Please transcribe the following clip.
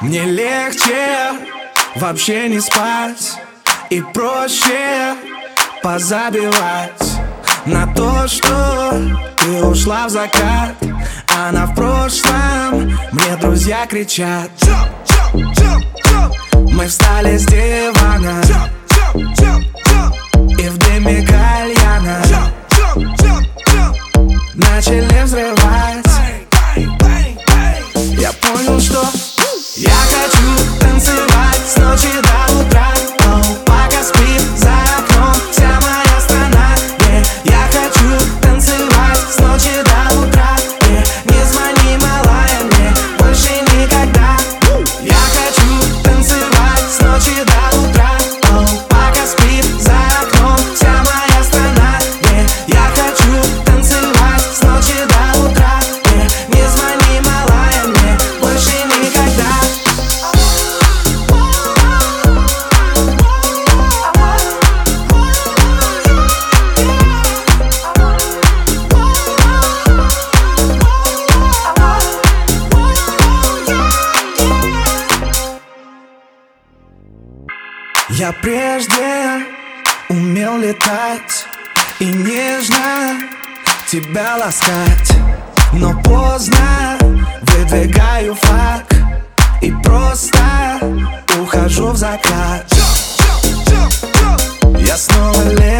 Мне легче вообще не спать И проще позабивать На то, что ты ушла в закат Она в прошлом, мне друзья кричат. Мы встали с дивана Я прежде умел летать И нежно тебя ласкать. Но поздно выдвигаю флаг И просто ухожу в закат Я снова лечу